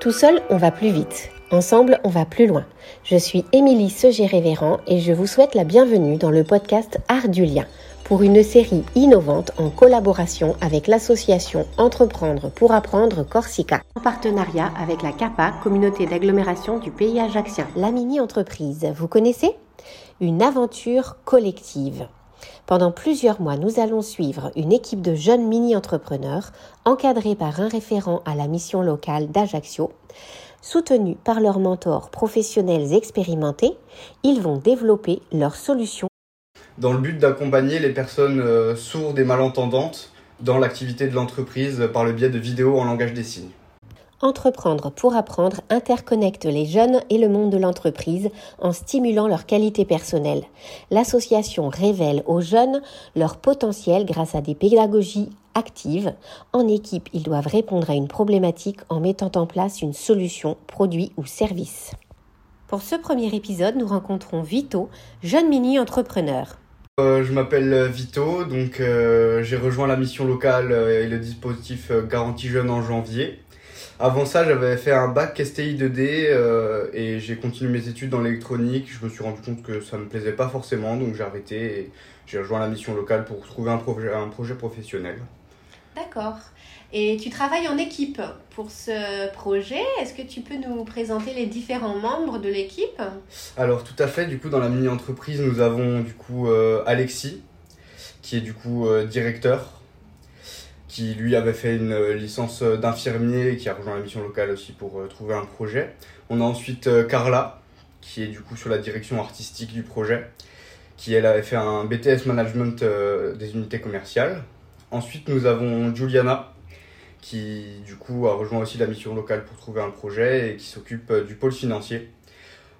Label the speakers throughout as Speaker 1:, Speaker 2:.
Speaker 1: Tout seul, on va plus vite. Ensemble, on va plus loin. Je suis Émilie Segé-Révérend et je vous souhaite la bienvenue dans le podcast Art du lien pour une série innovante en collaboration avec l'association Entreprendre pour apprendre Corsica, en partenariat avec la CAPA, communauté d'agglomération du pays ajaxien. La mini-entreprise, vous connaissez? Une aventure collective. Pendant plusieurs mois, nous allons suivre une équipe de jeunes mini-entrepreneurs encadrés par un référent à la mission locale d'Ajaccio. Soutenus par leurs mentors professionnels expérimentés, ils vont développer leurs solutions
Speaker 2: dans le but d'accompagner les personnes euh, sourdes et malentendantes dans l'activité de l'entreprise par le biais de vidéos en langage des signes.
Speaker 1: Entreprendre pour apprendre interconnecte les jeunes et le monde de l'entreprise en stimulant leur qualité personnelle. L'association révèle aux jeunes leur potentiel grâce à des pédagogies actives. En équipe, ils doivent répondre à une problématique en mettant en place une solution, produit ou service. Pour ce premier épisode, nous rencontrons Vito, jeune mini-entrepreneur.
Speaker 2: Euh, je m'appelle Vito, donc euh, j'ai rejoint la mission locale euh, et le dispositif Garantie Jeune en janvier. Avant ça, j'avais fait un bac STI 2D et j'ai continué mes études dans l'électronique. Je me suis rendu compte que ça ne me plaisait pas forcément, donc j'ai arrêté et j'ai rejoint la mission locale pour trouver un projet, un projet professionnel.
Speaker 1: D'accord. Et tu travailles en équipe pour ce projet. Est-ce que tu peux nous présenter les différents membres de l'équipe?
Speaker 2: Alors tout à fait. Du coup, dans la mini-entreprise, nous avons du coup euh, Alexis, qui est du coup euh, directeur, qui lui avait fait une euh, licence d'infirmier et qui a rejoint la mission locale aussi pour trouver un projet. On a ensuite Carla, qui est du coup sur la direction artistique du projet, qui elle avait fait un BTS management des unités commerciales. Ensuite, nous avons Juliana, qui du coup a rejoint aussi la mission locale pour trouver un projet et qui s'occupe euh, du pôle financier.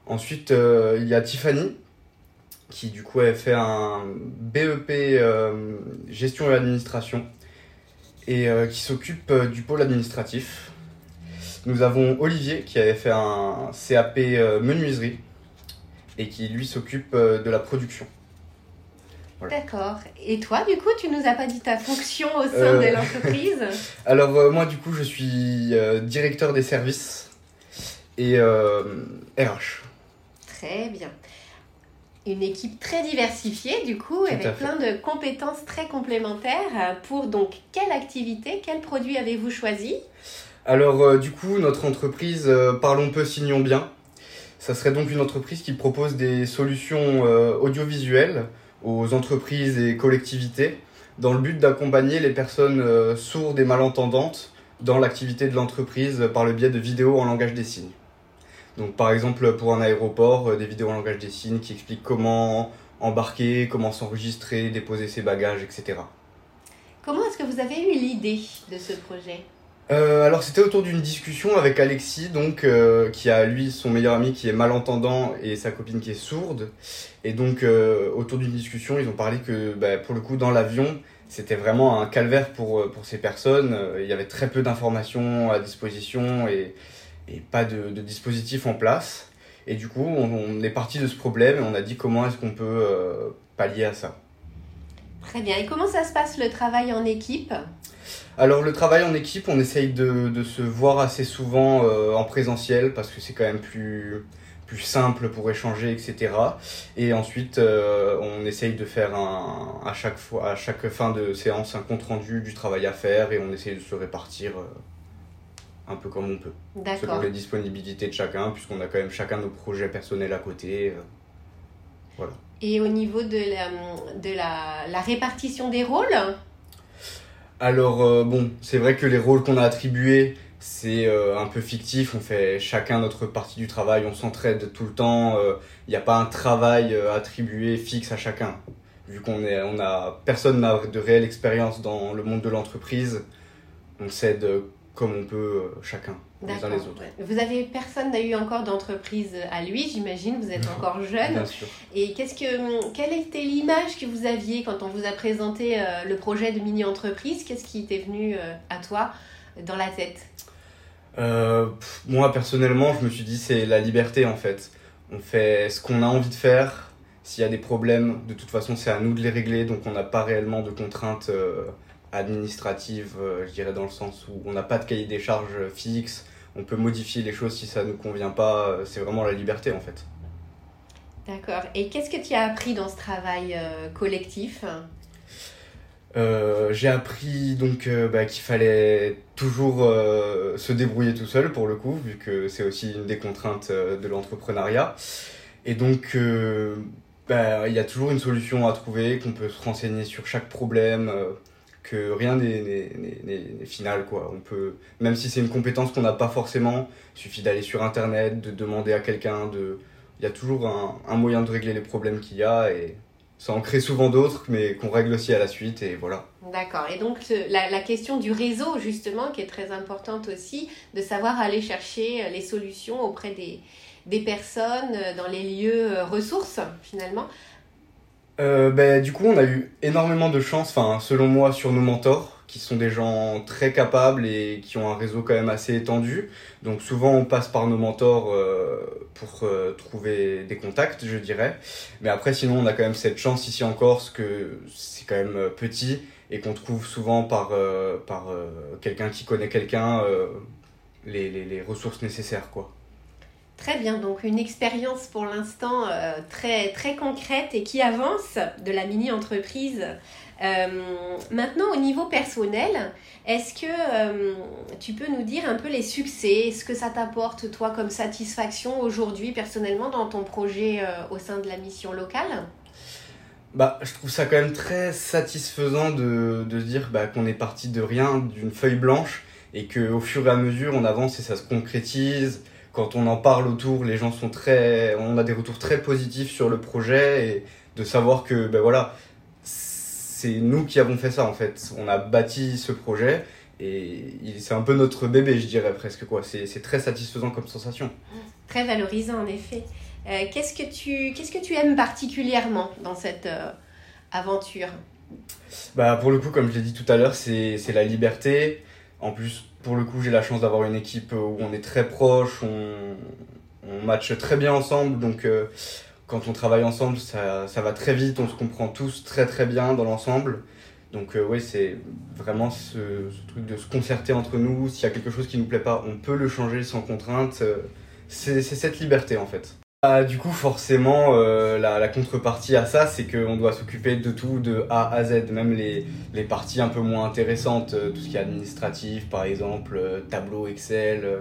Speaker 2: Ensuite, euh, il y a Tiffany, qui du coup a fait un BEP euh, gestion et administration et qui s'occupe du pôle administratif. Nous avons Olivier qui avait fait un CAP menuiserie et qui lui s'occupe de la production.
Speaker 1: D'accord. Et toi, du coup, tu nous as pas dit ta fonction au sein de euh, l'entreprise?
Speaker 2: Alors, euh, moi, du coup, je suis euh, directeur des services et RH.
Speaker 1: Très bien. Une équipe très diversifiée, du coup, avec plein de compétences très complémentaires. Pour donc, quelle activité, quel produit avez-vous choisi?
Speaker 2: Alors, du coup, notre entreprise Parlons peu, signons bien. Ça serait donc une entreprise qui propose des solutions audiovisuelles aux entreprises et collectivités dans le but d'accompagner les personnes euh, sourdes et malentendantes dans l'activité de l'entreprise par le biais de vidéos en langage des signes. Donc par exemple pour un aéroport, euh, des vidéos en langage des signes qui expliquent comment embarquer, comment s'enregistrer, déposer ses bagages, etc.
Speaker 1: Comment est-ce que vous avez eu l'idée de ce projet?
Speaker 2: Euh, alors c'était autour d'une discussion avec Alexis, donc euh, qui a lui son meilleur ami qui est malentendant et sa copine qui est sourde. Et donc euh, autour d'une discussion, ils ont parlé que bah, pour le coup dans l'avion, c'était vraiment un calvaire pour, pour ces personnes. Il y avait très peu d'informations à disposition et, et pas de, de, dispositif en place. Et du coup, on, on est parti de ce problème et on a dit comment est-ce qu'on peut pallier à ça.
Speaker 1: Très bien. Et comment ça se passe le travail en équipe?
Speaker 2: Alors le travail en équipe, on essaye de, de se voir assez souvent euh, en présentiel parce que c'est quand même plus, plus simple pour échanger, etc. Et ensuite, euh, on essaye de faire un, à, chaque fois, à chaque fin de séance un compte rendu du travail à faire et on essaye de se répartir euh, un peu comme on peut. Selon les disponibilités de chacun, puisqu'on a quand même chacun nos projets personnels à côté.
Speaker 1: voilà. Et au niveau de la, de la, la répartition des rôles?
Speaker 2: Alors euh, bon, c'est vrai que les rôles qu'on a attribués, c'est euh, un peu fictif, on fait chacun notre partie du travail, on s'entraide tout le temps, il euh, n'y a pas un travail attribué fixe à chacun. Vu qu'on est, on a, personne n'a de réelle expérience dans le monde de l'entreprise, on s'aide comme on peut chacun les uns les autres.
Speaker 1: Vous avez personne n'a eu encore d'entreprise à lui, j'imagine. Vous êtes encore jeune.
Speaker 2: Bien sûr.
Speaker 1: Et qu'est-ce que, quelle était l'image que vous aviez quand on vous a présenté euh, le projet de mini entreprise Qu'est-ce qui était venu euh, à toi dans la tête?
Speaker 2: Euh, Moi personnellement, je me suis dit c'est la liberté en fait. On fait ce qu'on a envie de faire. S'il y a des problèmes, de toute façon, c'est à nous de les régler. Donc on n'a pas réellement de contraintes administrative, euh, je dirais dans le sens où on n'a pas de cahier des charges fixe, on peut modifier les choses si ça ne nous convient pas. C'est vraiment la liberté en fait.
Speaker 1: D'accord. Et qu'est-ce que tu as appris dans ce travail collectif?
Speaker 2: Euh, j'ai appris donc euh, bah, qu'il fallait toujours euh, se débrouiller tout seul pour le coup, vu que c'est aussi une des contraintes de l'entrepreneuriat. Et donc, bah, il y a toujours une solution à trouver, qu'on peut se renseigner sur chaque problème, que rien n'est final. Quoi. On peut, même si c'est une compétence qu'on n'a pas forcément, il suffit d'aller sur Internet, de demander à quelqu'un. De... Il y a toujours un, moyen de régler les problèmes qu'il y a. Et ça en crée souvent d'autres, mais qu'on règle aussi à la suite, et voilà.
Speaker 1: D'accord. Et donc, la, la, question du réseau, justement, qui est très importante aussi, de savoir aller chercher euh, les solutions auprès des, des personnes euh, dans les lieux euh, ressources, finalement.
Speaker 2: Euh, ben, du coup, on a eu énormément de chance, enfin, selon moi, sur nos mentors qui sont des gens très capables et qui ont un réseau quand même assez étendu. Donc souvent on passe par nos mentors euh, pour euh, trouver des contacts, je dirais. Mais après sinon on a quand même cette chance ici en Corse que c'est quand même euh, petit et qu'on trouve souvent par, par quelqu'un qui connaît quelqu'un les, les, les, ressources nécessaires quoi.
Speaker 1: Très bien, donc une expérience pour l'instant très, très concrète et qui avance de la mini-entreprise euh, maintenant, au niveau personnel, est-ce que euh, tu peux nous dire un peu les succès, ce que ça t'apporte, toi, comme satisfaction aujourd'hui, personnellement, dans ton projet euh, au sein de la mission locale?
Speaker 2: Bah, je trouve ça quand même très satisfaisant de, de dire bah, qu'on est parti de rien, d'une feuille blanche, et qu'au fur et à mesure, on avance et ça se concrétise. Quand on en parle autour, les gens sont très. On a des retours très positifs sur le projet, et de savoir que, ben voilà, c'est nous qui avons fait ça en fait. On a bâti ce projet et c'est un peu notre bébé, je dirais presque quoi. C'est très satisfaisant comme sensation.
Speaker 1: Très valorisant en effet. Euh, qu'est-ce que tu qu'est-ce que tu aimes particulièrement dans cette euh, aventure?
Speaker 2: Bah pour le coup, comme je l'ai dit tout à l'heure, c'est la liberté. En plus, pour le coup, j'ai la chance d'avoir une équipe où on est très proche, on, matche très bien ensemble, donc euh, quand on travaille ensemble, ça, va très vite, on se comprend tous très très bien dans l'ensemble. Donc euh, c'est vraiment ce, truc de se concerter entre nous. S'il y a quelque chose qui nous plaît pas, on peut le changer sans contrainte. Euh, c'est cette liberté en fait. Ah, du coup, forcément, euh, la, la, contrepartie à ça, c'est qu'on doit s'occuper de tout de A à Z, même les, les parties un peu moins intéressantes, tout ce qui est administratif, par exemple, tableau Excel.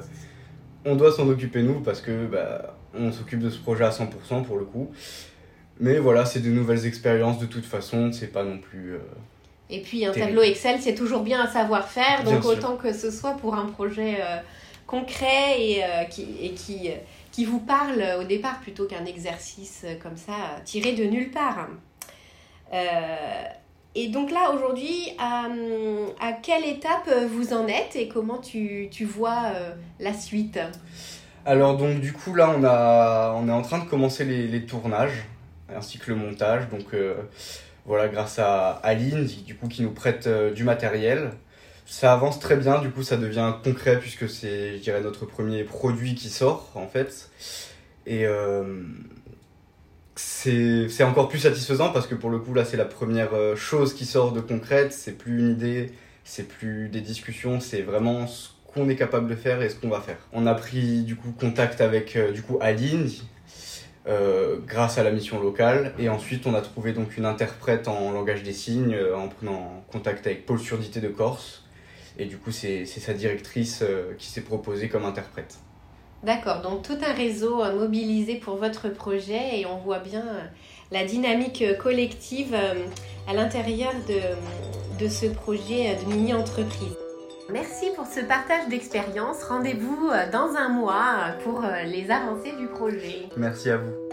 Speaker 2: on doit s'en occuper nous parce que bah, on s'occupe de ce projet à 100% pour le coup. Mais voilà, c'est de nouvelles expériences de toute façon, c'est pas non plus. Euh,
Speaker 1: et puis un tableau Excel, c'est toujours bien à savoir faire, donc autant que ce soit pour un projet euh, concret et, euh, qui, et qui, qui vous parle au départ plutôt qu'un exercice comme ça tiré de nulle part. et donc là, aujourd'hui, à, à, quelle étape vous en êtes et comment tu, tu vois la suite?
Speaker 2: Alors donc du coup là on, a, on est en train de commencer les, tournages ainsi que le montage. Donc euh, voilà grâce à Aline du coup qui nous prête euh, du matériel. Ça avance très bien, du coup ça devient concret puisque c'est je dirais notre premier produit qui sort en fait. Et euh, c'est encore plus satisfaisant parce que pour le coup là c'est la première chose qui sort de concrète, c'est plus une idée, c'est plus des discussions, c'est vraiment ce qu'on est capable de faire et ce qu'on va faire. On a pris du coup contact avec euh, du coup Aline euh, grâce à la mission locale et ensuite on a trouvé donc une interprète en langage des signes euh, en prenant contact avec Pôle Surdité de Corse et du coup c'est sa directrice qui s'est proposée comme interprète.
Speaker 1: D'accord, donc tout un réseau mobilisé pour votre projet et on voit bien la dynamique collective à l'intérieur de, de ce projet de mini-entreprise. Merci pour ce partage d'expérience. Rendez-vous euh, dans un mois euh, pour euh, les avancées du projet.
Speaker 2: Merci à vous.